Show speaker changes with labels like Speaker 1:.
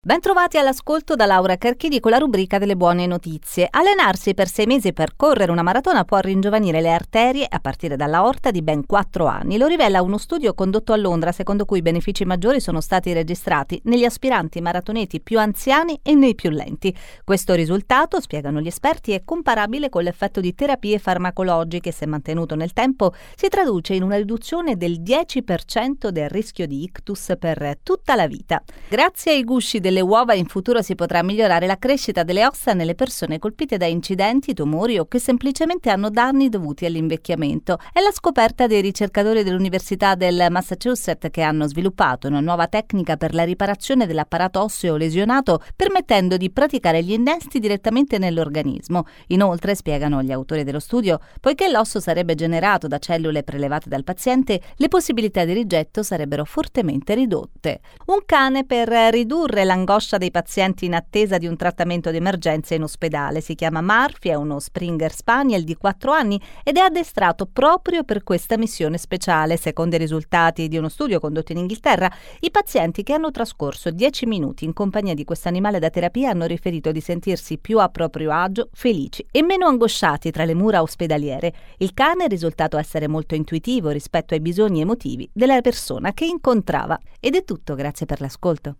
Speaker 1: Bentrovati all'ascolto da Laura Carchidi con la rubrica delle buone notizie. Allenarsi per sei mesi per correre una maratona può ringiovanire le arterie a partire dalla orta di ben quattro anni. Lo rivela uno studio condotto a Londra secondo cui i benefici maggiori sono stati registrati negli aspiranti maratoneti più anziani e nei più lenti. Questo risultato, spiegano gli esperti, è comparabile con l'effetto di terapie farmacologiche se mantenuto nel tempo si traduce in una riduzione del 10% del rischio di ictus per tutta la vita. Grazie ai gusci delle uova in futuro si potrà migliorare la crescita delle ossa nelle persone colpite da incidenti, tumori o che semplicemente hanno danni dovuti all'invecchiamento. È la scoperta dei ricercatori dell'Università del Massachusetts che hanno sviluppato una nuova tecnica per la riparazione dell'apparato osseo lesionato, permettendo di praticare gli innesti direttamente nell'organismo. Inoltre, spiegano gli autori dello studio, poiché l'osso sarebbe generato da cellule prelevate dal paziente, le possibilità di rigetto sarebbero fortemente ridotte. Un cane per ridurre la l'angoscia dei pazienti in attesa di un trattamento di emergenza in ospedale. Si chiama Murphy, è uno Springer Spaniel di 4 anni ed è addestrato proprio per questa missione speciale. Secondo i risultati di uno studio condotto in Inghilterra, i pazienti che hanno trascorso 10 minuti in compagnia di questo animale da terapia hanno riferito di sentirsi più a proprio agio, felici e meno angosciati tra le mura ospedaliere. Il cane è risultato essere molto intuitivo rispetto ai bisogni emotivi della persona che incontrava. Ed è tutto, grazie per l'ascolto.